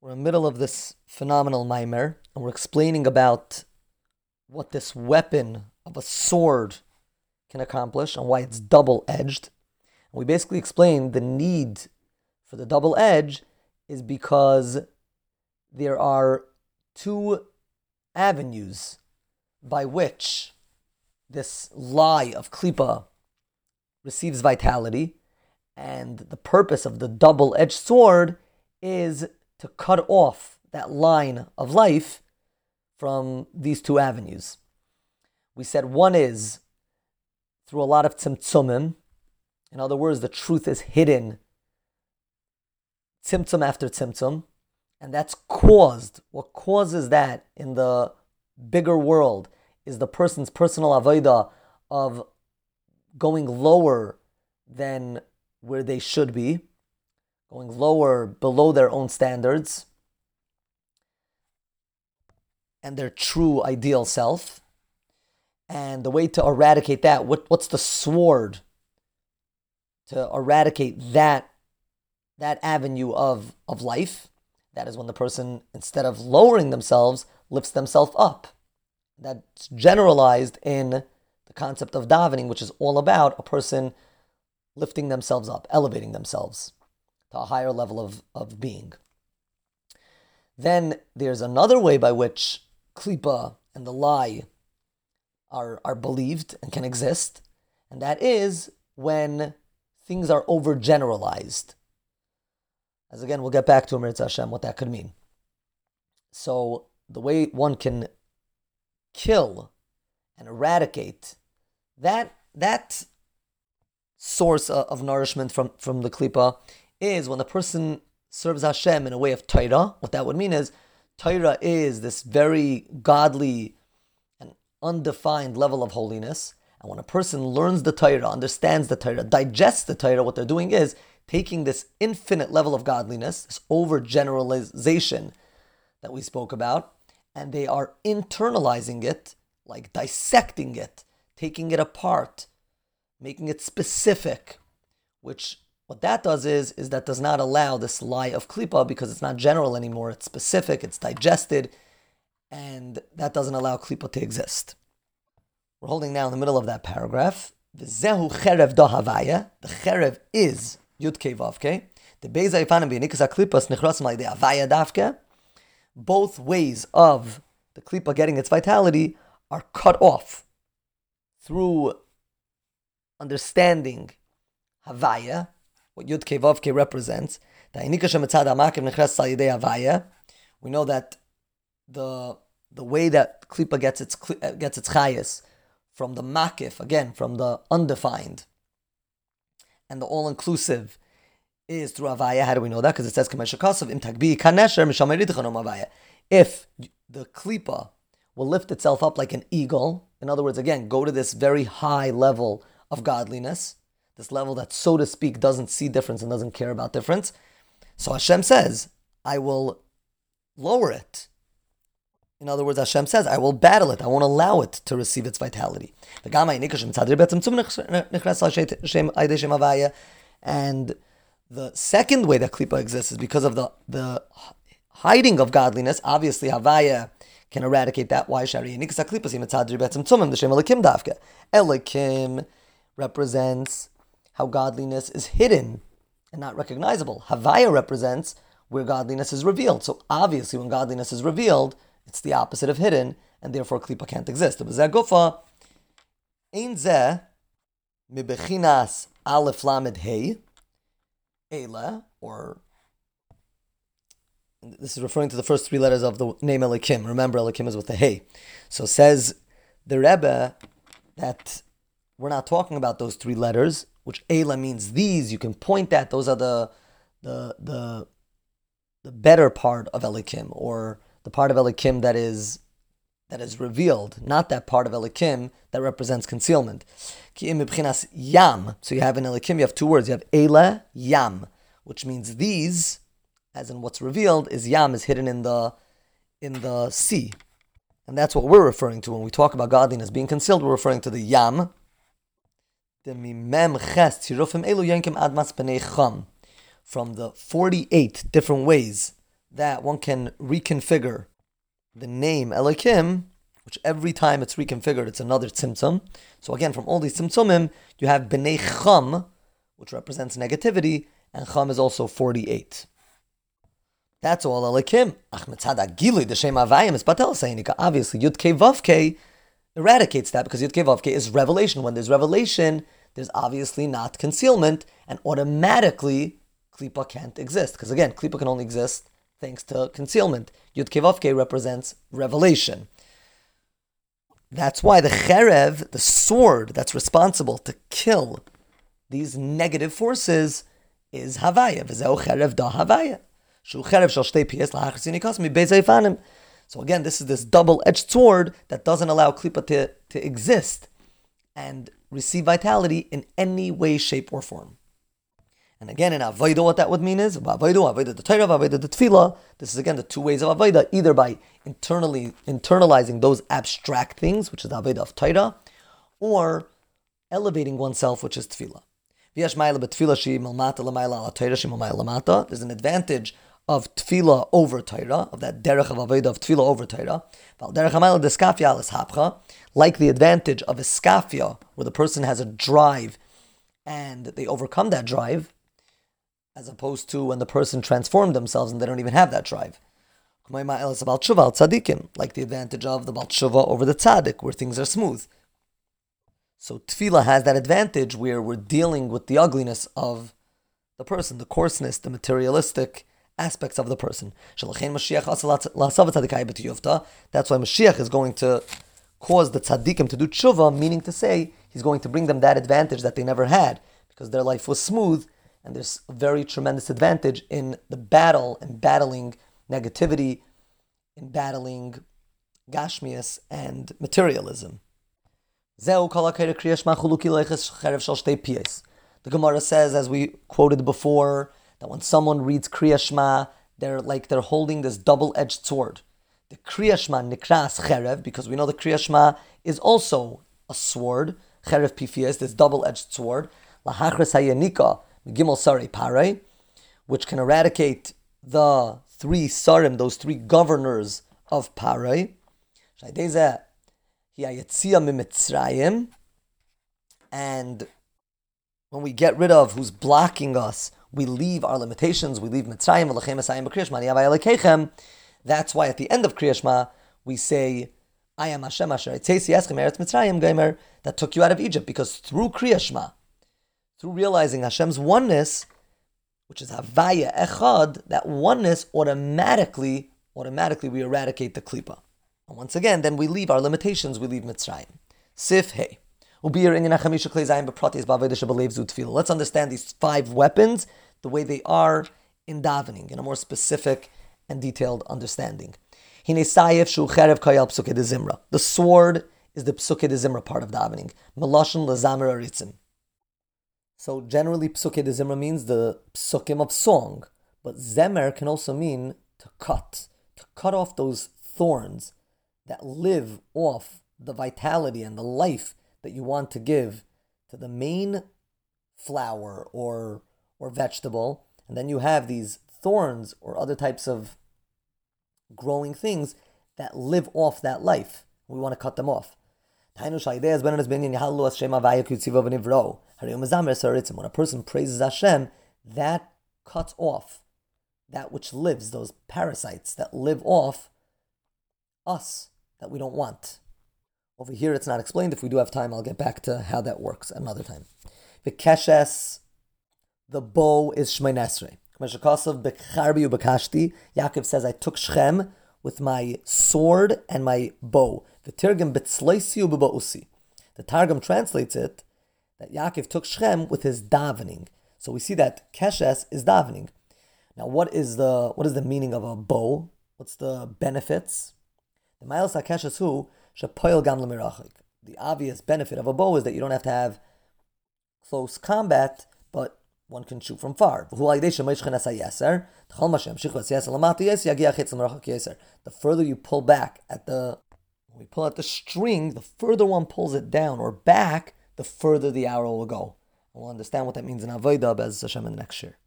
We're in the middle of this phenomenal maamer, and we're explaining about what this weapon of a sword can accomplish and why it's double edged. We basically explained the need for the double edge is because there are two avenues by which this lie of klipa receives vitality, and the purpose of the double edged sword is to cut off that line of life from these two avenues. We said one is through a lot of tzimtzumim. In other words, the truth is hidden tzimtzum after tzimtzum, and that's caused. What causes that in the bigger world is the person's personal avodah of going lower than where they should be, going lower below their own standards and their true ideal self. And the way to eradicate that, what, what's the sword to eradicate that that avenue of, of life? That is when the person, instead of lowering themselves, lifts themselves up. That's generalized in the concept of davening, which is all about a person lifting themselves up, elevating themselves to a higher level of, of being. Then there's another way by which klipa and the lie are, are believed and can exist, and that is when things are overgeneralized. As again, we'll get back to Amir Hashem, what that could mean. So the way one can kill and eradicate that that source uh, of nourishment from, from the klipa is when the person serves Hashem in a way of Torah. What that would mean is Torah is this very godly and undefined level of holiness. And when a person learns the Torah, understands the Torah, digests the Torah, what they're doing is taking this infinite level of godliness, this overgeneralization that we spoke about, and they are internalizing it, like dissecting it, taking it apart, making it specific, which what that does is, is that does not allow this lie of klipa because it's not general anymore. It's specific, it's digested, and that doesn't allow klipa to exist. We're holding now in the middle of that paragraph. The Zehu cherev do havaya. The cherev is yud ke vavke. The beza ifanim b'nikas klipas nichras malide havaya davke. Both ways of the klipa getting its vitality are cut off through understanding havaya, what Yud Ke Vav Ke represents. We know that the the way that klipa gets its uh, gets its chayas from the makif again from the undefined and the all inclusive is through avaya. How do we know that? Because it says im tagbi kanesher If the klipa will lift itself up like an eagle, in other words, again, go to this very high level of godliness this level that, so to speak, doesn't see difference and doesn't care about difference. So Hashem says, I will lower it. In other words, Hashem says, I will battle it. I won't allow it to receive its vitality. And the second way that Klippa exists is because of the, the hiding of godliness. Obviously, Havaya can eradicate that. Why Elikim represents how godliness is hidden and not recognizable. Havaya represents where godliness is revealed. So obviously, when godliness is revealed, it's the opposite of hidden, and therefore klipa can't exist. Gufa ein ze mibechinas aleph lamed hey ela or this is referring to the first three letters of the name Elikim. Remember, Elikim is with the hey. So says the Rebbe that we're not talking about those three letters which Ela means these, you can point at. Those are the the the the better part of Elikim, or the part of Elikim that is that is revealed, not that part of Elikim that represents concealment. Yam. So you have in Elikim, you have two words. You have Ela, Yam, which means these, as in what's revealed, is Yam is hidden in the in the sea. And that's what we're referring to when we talk about godliness being concealed. We're referring to the Yam, from the 48 different ways that one can reconfigure the name Elohim, which every time it's reconfigured, it's another tzimtzum. So again, from all these tzimtzumim, you have b'nei chum, which represents negativity, and chum is also 48. That's all Elohim. Obviously, Yud Kei Vav Kei eradicates that because Yud Kei is revelation. When there's revelation, there's obviously not concealment, and automatically Klipa can't exist. Because again, Klipa can only exist thanks to concealment. Yud Kei Vav Kei represents revelation. That's why the cherev, the sword that's responsible to kill these negative forces, is Havaya. V'zeu cherev da Havaya. Shu cherev shal shtei piyes bezeifanim. So again, this is this double-edged sword that doesn't allow Klippa to, to exist and receive vitality in any way, shape, or form. And again, in Avodah, what that would mean is Avodah, Avodah the Torah, Avodah the Tefillah. This is again the two ways of Avodah, either by internally internalizing those abstract things, which is the Avodah of Torah, or elevating oneself, which is Tefillah. There's an advantage of tefillah over Torah, of that derech of avodah of tefillah over Torah. Like the advantage of iskafia, where the person has a drive and they overcome that drive, as opposed to when the person transformed themselves and they don't even have that drive. Like the advantage of the Baltshuva over the tzaddik, where things are smooth. So tefillah has that advantage where we're dealing with the ugliness of the person, the coarseness, the materialistic aspects of the person. That's why Mashiach is going to cause the tzaddikim to do tshuva, meaning to say he's going to bring them that advantage that they never had because their life was smooth and there's a very tremendous advantage in the battle and battling negativity, in battling gashmias and materialism. The Gemara says, as we quoted before, that when someone reads Kriya Shema, they're like they're holding this double-edged sword. The Kriya Shema nikras cherev, because we know the Kriya Shema is also a sword. Cherev pifias, this double-edged sword. Lahachres hayanika gimel sari pare, which can eradicate the three sarim, those three governors of pare. And when we get rid of who's blocking us we leave our limitations, we leave Mitzrayim, that's why at the end of Kriyashma, we say, I am Hashem Asher Eretz Mitzrayim Gaimer, that took you out of Egypt, because through Kriyashma, through realizing Hashem's oneness, which is Havaya Echad, that oneness automatically, automatically we eradicate the Klipa. And once again, then we leave our limitations, we leave Mitzrayim. Sif Hey. Let's understand these five weapons the way they are in davening, in a more specific and detailed understanding. The sword is the psuke de zimra part of davening. So generally, psuke de zimra means the psukim of song, but zemer can also mean to cut, to cut off those thorns that live off the vitality and the life that you want to give to the main flower or or vegetable, and then you have these thorns or other types of growing things that live off that life. We want to cut them off. When a person praises Hashem, that cuts off that which lives, those parasites that live off us that we don't want. Over here, it's not explained. If we do have time, I'll get back to how that works another time. The keshes the bow is Shemoneh Esrei. Yaakov says, I took Shechem with my sword and my bow. The Tirgum b'tzloisiu The Targum translates it that Yaakov took Shechem with his davening. So we see that Keshes is davening. Now, what is the what is the meaning of a bow? What's the benefits? The Ma'il Keshes who The obvious benefit of a bow is that you don't have to have close combat, one can shoot from far. The further you pull back at the when we pull at the string, the further one pulls it down or back, the further the arrow will go. we'll understand what that means in Avodah Bez Hashem in the next year.